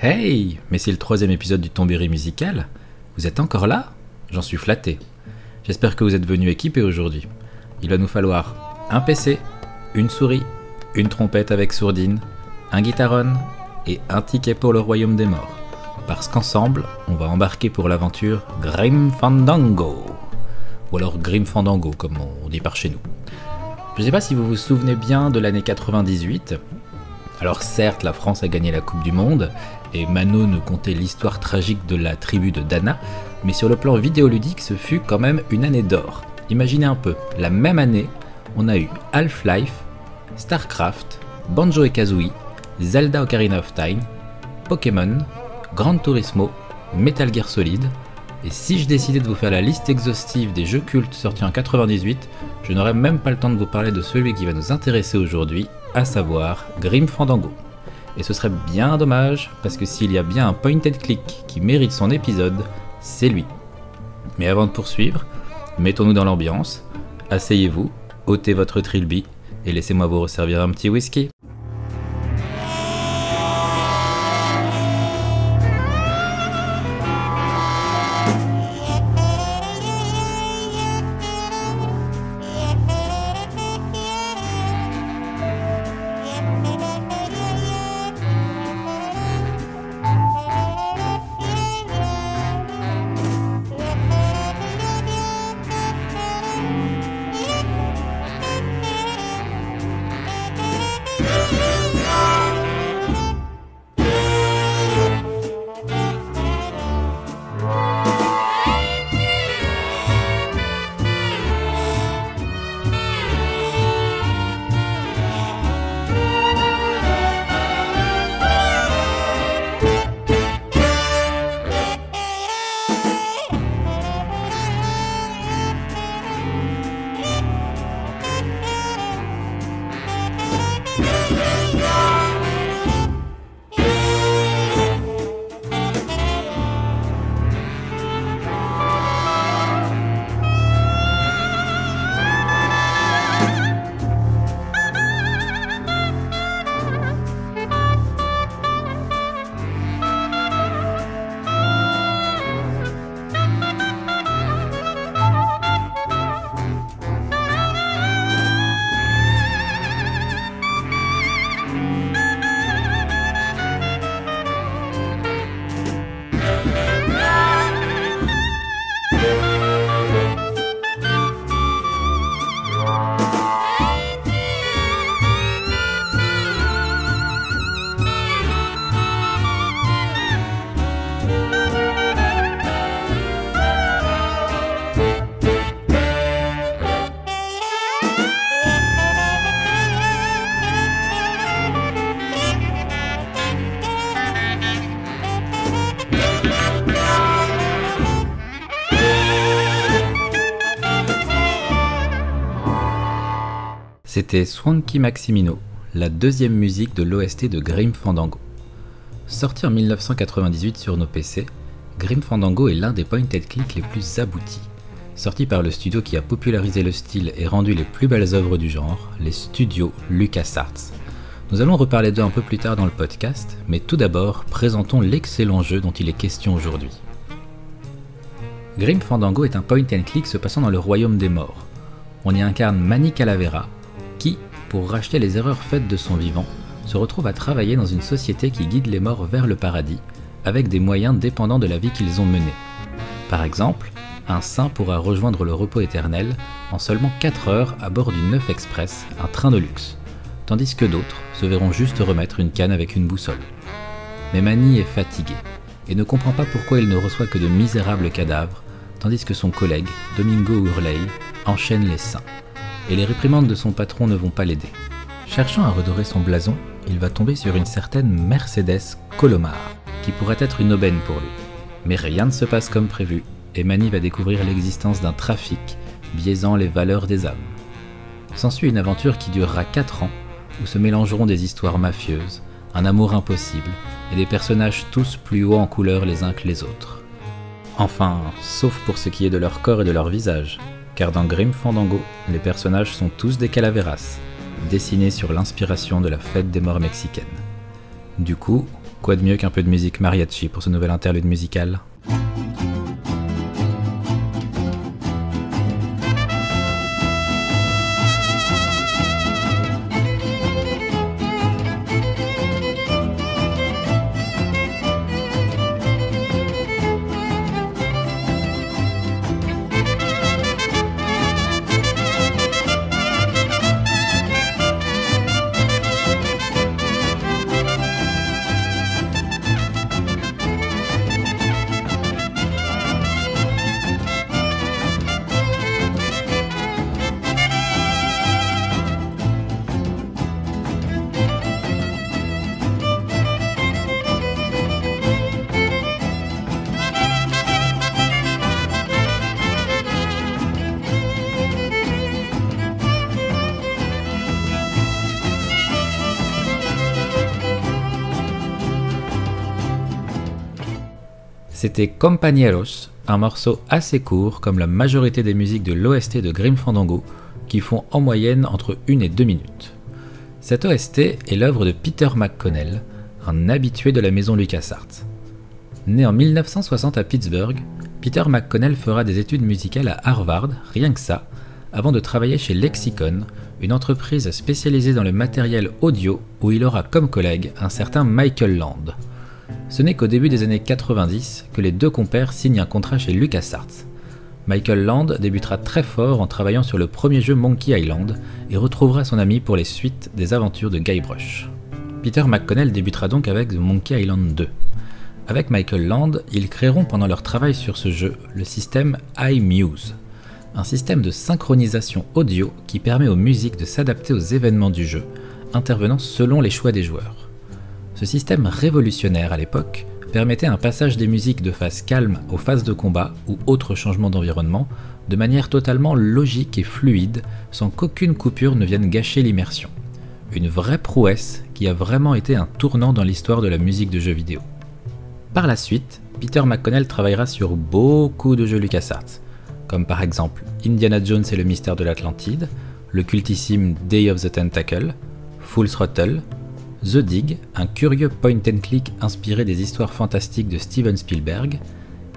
Hey Mais c'est le troisième épisode du Tombéry musical Vous êtes encore là? J'en suis flatté. J'espère que vous êtes venus équipés aujourd'hui. Il va nous falloir un PC, une souris, une trompette avec sourdine, un guitaron et un ticket pour le royaume des morts. Parce qu'ensemble, on va embarquer pour l'aventure Grim Fandango. Ou alors Grim Fandango, comme on dit par chez nous. Je ne sais pas si vous vous souvenez bien de l'année 98. Alors certes, la France a gagné la Coupe du Monde, et Mano nous contait l'histoire tragique de la tribu de Dana, mais sur le plan vidéoludique, ce fut quand même une année d'or. Imaginez un peu, la même année, on a eu Half-Life, StarCraft, Banjo et Kazooie, Zelda Ocarina of Time, Pokémon, Gran Turismo, Metal Gear Solid, et si je décidais de vous faire la liste exhaustive des jeux cultes sortis en 98, je n'aurais même pas le temps de vous parler de celui qui va nous intéresser aujourd'hui, à savoir Grim Fandango. Et ce serait bien dommage, parce que s'il y a bien un point and click qui mérite son épisode, c'est lui. Mais avant de poursuivre, mettons-nous dans l'ambiance, asseyez-vous, ôtez votre trilby et laissez-moi vous resservir un petit whisky. C'était Swanky Maximino, la deuxième musique de l'OST de Grim Fandango. Sorti en 1998 sur nos PC, Grim Fandango est l'un des point and click les plus aboutis. Sorti par le studio qui a popularisé le style et rendu les plus belles œuvres du genre, les studios LucasArts. Nous allons reparler d'eux un peu plus tard dans le podcast, mais tout d'abord, présentons l'excellent jeu dont il est question aujourd'hui. Grim Fandango est un point and click se passant dans le royaume des morts. On y incarne Manny Calavera, pour racheter les erreurs faites de son vivant, se retrouve à travailler dans une société qui guide les morts vers le paradis, avec des moyens dépendants de la vie qu'ils ont menée. Par exemple, un saint pourra rejoindre le repos éternel en seulement 4 heures à bord du 9 Express, un train de luxe, tandis que d'autres se verront juste remettre une canne avec une boussole. Mais Manny est fatigué et ne comprend pas pourquoi il ne reçoit que de misérables cadavres, tandis que son collègue, Domingo Hurley, enchaîne les saints et les réprimandes de son patron ne vont pas l'aider. Cherchant à redorer son blason, il va tomber sur une certaine Mercedes Colomar, qui pourrait être une aubaine pour lui. Mais rien ne se passe comme prévu, et Manny va découvrir l'existence d'un trafic biaisant les valeurs des âmes. S'ensuit une aventure qui durera 4 ans, où se mélangeront des histoires mafieuses, un amour impossible, et des personnages tous plus hauts en couleur les uns que les autres. Enfin, sauf pour ce qui est de leur corps et de leur visage, car dans Grim Fandango, les personnages sont tous des calaveras, dessinés sur l'inspiration de la fête des morts mexicaine. Du coup, Quoi de mieux qu'un peu de musique mariachi pour ce nouvel interlude musical? C'était Compañeros, un morceau assez court comme la majorité des musiques de l'OST de Grim Fandango, qui font en moyenne entre 1 et 2 minutes. Cette OST est l'œuvre de Peter McConnell, un habitué de la maison LucasArts. Né en 1960 à Pittsburgh, Peter McConnell fera des études musicales à Harvard, rien que ça, avant de travailler chez Lexicon, une entreprise spécialisée dans le matériel audio où il aura comme collègue un certain Michael Land. Ce n'est qu'au début des années 90 que les deux compères signent un contrat chez LucasArts. Michael Land débutera très fort en travaillant sur le premier jeu Monkey Island et retrouvera son ami pour les suites des aventures de Guybrush. Peter McConnell débutera donc avec Monkey Island 2. Avec Michael Land, ils créeront pendant leur travail sur ce jeu le système iMuse, un système de synchronisation audio qui permet aux musiques de s'adapter aux événements du jeu, intervenant selon les choix des joueurs. Ce système révolutionnaire à l'époque permettait un passage des musiques de phase calme aux phases de combat ou autres changements d'environnement de manière totalement logique et fluide sans qu'aucune coupure ne vienne gâcher l'immersion. Une vraie prouesse qui a vraiment été un tournant dans l'histoire de la musique de jeux vidéo. Par la suite, Peter McConnell travaillera sur beaucoup de jeux LucasArts, comme par exemple Indiana Jones et le mystère de l'Atlantide, le cultissime Day of the Tentacle, Full Throttle, The Dig, un curieux point and click inspiré des histoires fantastiques de Steven Spielberg,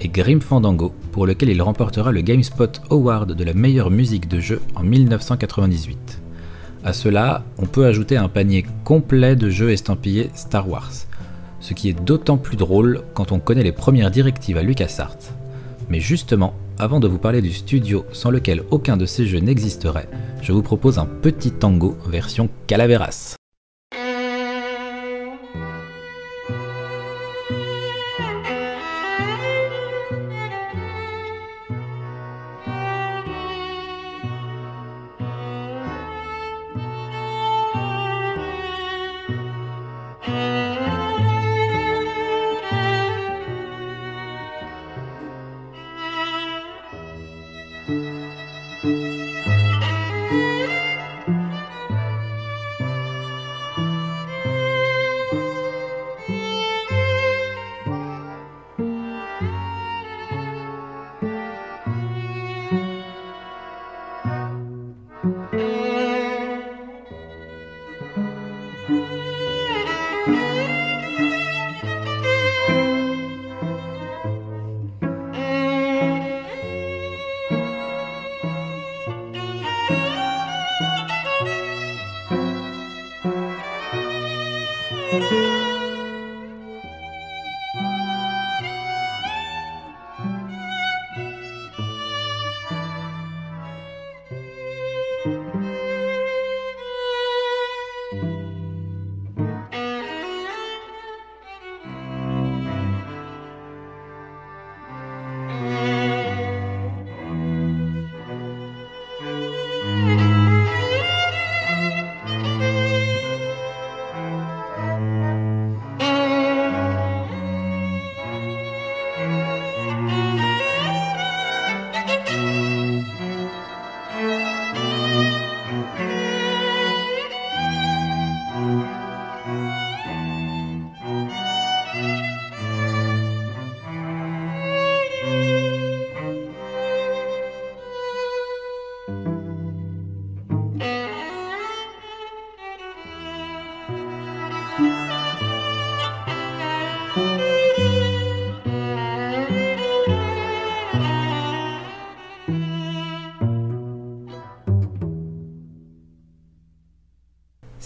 et Grim Fandango, pour lequel il remportera le GameSpot Award de la meilleure musique de jeu en 1998. A cela, on peut ajouter un panier complet de jeux estampillés Star Wars, ce qui est d'autant plus drôle quand on connaît les premières directives à LucasArts. Mais justement, avant de vous parler du studio sans lequel aucun de ces jeux n'existerait, je vous propose un petit tango version Calaveras.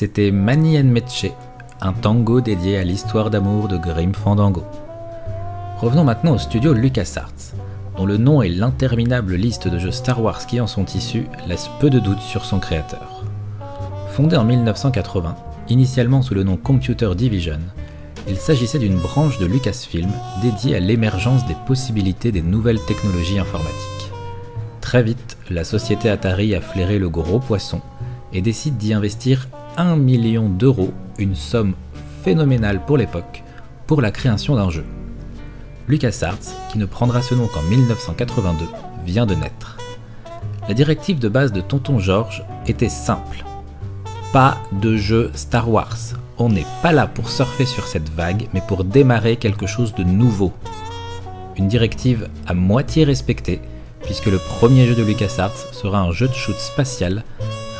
C'était Mani en Meche, un tango dédié à l'histoire d'amour de Grim Fandango. Revenons maintenant au studio LucasArts, dont le nom et l'interminable liste de jeux Star Wars qui en sont issus laissent peu de doutes sur son créateur. Fondé en 1980, initialement sous le nom Computer Division, il s'agissait d'une branche de Lucasfilm dédiée à l'émergence des possibilités des nouvelles technologies informatiques. Très vite, la société Atari a flairé le gros poisson et décide d'y investir 1 million d'euros, une somme phénoménale pour l'époque, pour la création d'un jeu. LucasArts, qui ne prendra ce nom qu'en 1982, vient de naître. La directive de base de Tonton George était simple. Pas de jeu Star Wars. On n'est pas là pour surfer sur cette vague, mais pour démarrer quelque chose de nouveau. Une directive à moitié respectée, puisque le premier jeu de LucasArts sera un jeu de shoot spatial,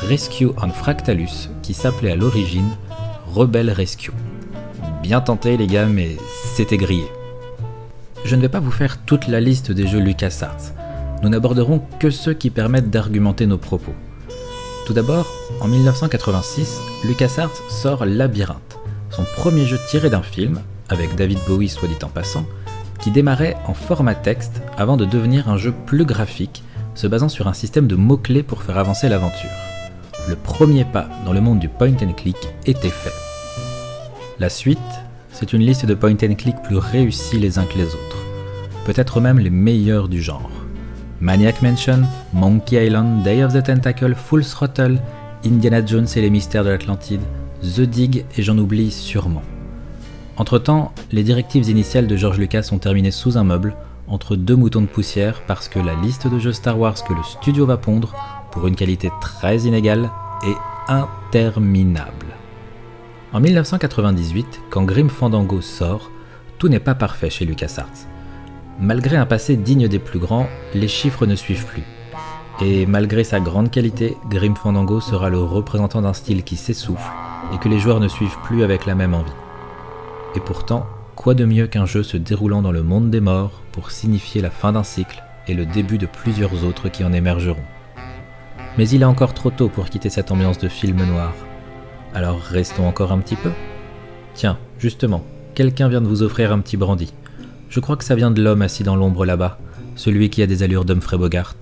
Rescue on Fractalus, qui s'appelait à l'origine Rebel Rescue. Bien tenté les gars, mais c'était grillé. Je ne vais pas vous faire toute la liste des jeux LucasArts. Nous n'aborderons que ceux qui permettent d'argumenter nos propos. Tout d'abord, en 1986, LucasArts sort Labyrinthe, son premier jeu tiré d'un film, avec David Bowie soit dit en passant, qui démarrait en format texte avant de devenir un jeu plus graphique, se basant sur un système de mots-clés pour faire avancer l'aventure. Le premier pas dans le monde du point and click était fait. La suite, c'est une liste de point and click plus réussis les uns que les autres, peut-être même les meilleurs du genre. Maniac Mansion, Monkey Island, Day of the Tentacle, Full Throttle, Indiana Jones et les mystères de l'Atlantide, The Dig et j'en oublie sûrement. Entre-temps, les directives initiales de George Lucas sont terminées sous un meuble, entre deux moutons de poussière, parce que la liste de jeux Star Wars que le studio va pondre, pour une qualité très inégale, est interminable. En 1998, quand Grim Fandango sort, tout n'est pas parfait chez LucasArts. Malgré un passé digne des plus grands, les chiffres ne suivent plus. Et malgré sa grande qualité, Grim Fandango sera le représentant d'un style qui s'essouffle et que les joueurs ne suivent plus avec la même envie. Et pourtant, quoi de mieux qu'un jeu se déroulant dans le monde des morts pour signifier la fin d'un cycle et le début de plusieurs autres qui en émergeront. Mais il est encore trop tôt pour quitter cette ambiance de film noir. Alors restons encore un petit peu Tiens, justement, quelqu'un vient de vous offrir un petit brandy. Je crois que ça vient de l'homme assis dans l'ombre là-bas, celui qui a des allures d'Humphrey Bogart.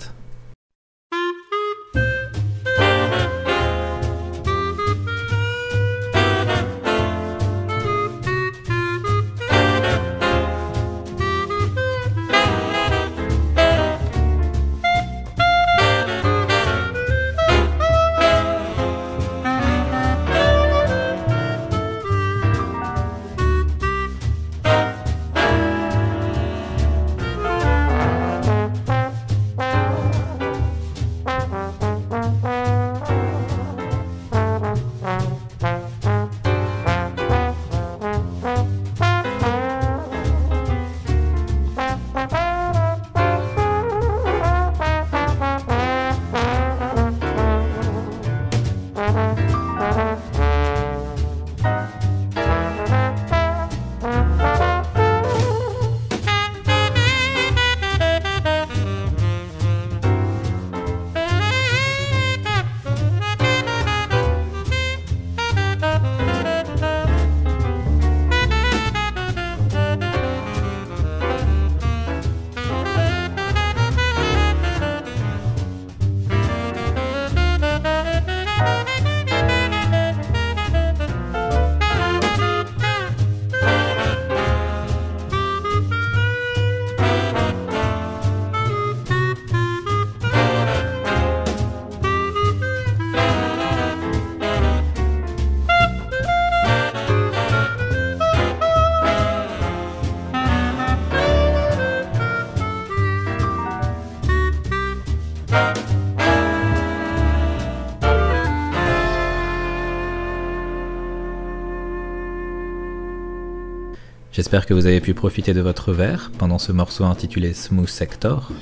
J'espère que vous avez pu profiter de votre verre pendant ce morceau intitulé Smooth Sector.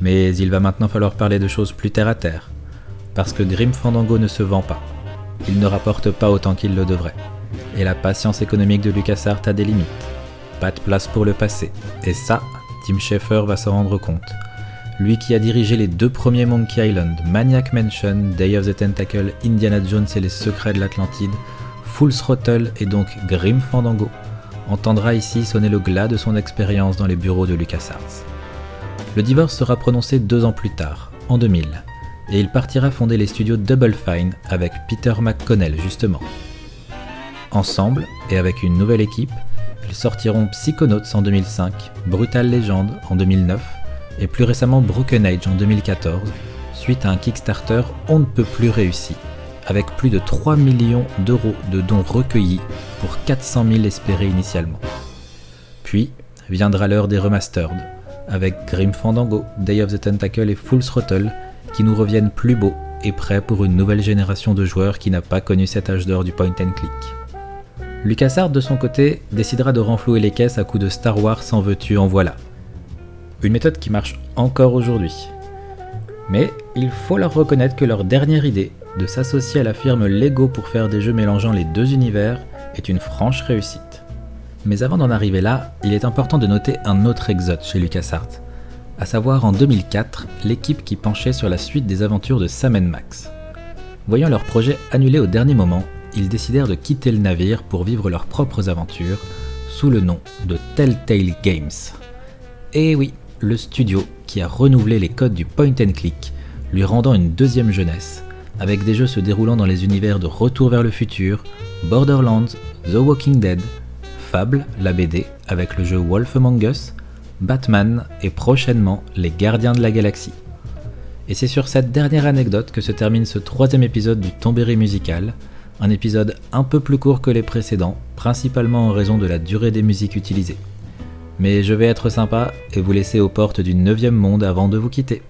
Mais il va maintenant falloir parler de choses plus terre à terre. Parce que Grim Fandango ne se vend pas. Il ne rapporte pas autant qu'il le devrait. Et la patience économique de LucasArts a des limites. Pas de place pour le passé. Et ça, Tim Schafer va s'en rendre compte. lui qui a dirigé les deux premiers Monkey Island, Maniac Mansion, Day of the Tentacle, Indiana Jones et les Secrets de l'Atlantide, Full Throttle et donc Grim Fandango, entendra ici sonner le glas de son expérience dans les bureaux de LucasArts. Le divorce sera prononcé deux ans plus tard, en 2000, et il partira fonder les studios Double Fine avec Peter McConnell justement. Ensemble, et avec une nouvelle équipe, ils sortiront Psychonauts en 2005, Brutal Legend en 2009, et plus récemment Broken Age en 2014, suite à un Kickstarter on ne peut plus réussi, avec plus de 3 millions d'euros de dons recueillis pour 400 000 espérés initialement. Puis viendra l'heure des remastered, avec Grim Fandango, Day of the Tentacle et Full Throttle, qui nous reviennent plus beaux et prêts pour une nouvelle génération de joueurs qui n'a pas connu cet âge d'or du point and click. LucasArts de son côté décidera de renflouer les caisses à coups de Star Wars en veux-tu en voilà, une méthode qui marche encore aujourd'hui. Mais il faut leur reconnaître que leur dernière idée, de s'associer à la firme Lego pour faire des jeux mélangeant les deux univers, est une franche réussite. Mais avant d'en arriver là, il est important de noter un autre exode chez LucasArts, à savoir en 2004, l'équipe qui penchait sur la suite des aventures de Sam Max. Voyant leur projet annulé au dernier moment, ils décidèrent de quitter le navire pour vivre leurs propres aventures sous le nom de Telltale Games. Et oui, le studio qui a renouvelé les codes du point and click, lui rendant une deuxième jeunesse, avec des jeux se déroulant dans les univers de Retour vers le futur, Borderlands, The Walking Dead, Fable, la BD, avec le jeu Wolf Among Us, Batman et prochainement Les Gardiens de la Galaxie. Et c'est sur cette dernière anecdote que se termine ce troisième épisode du Tombéry musical, un épisode un peu plus court que les précédents, principalement en raison de la durée des musiques utilisées mais je vais être sympa et vous laisser aux portes du 9 monde avant de vous quitter.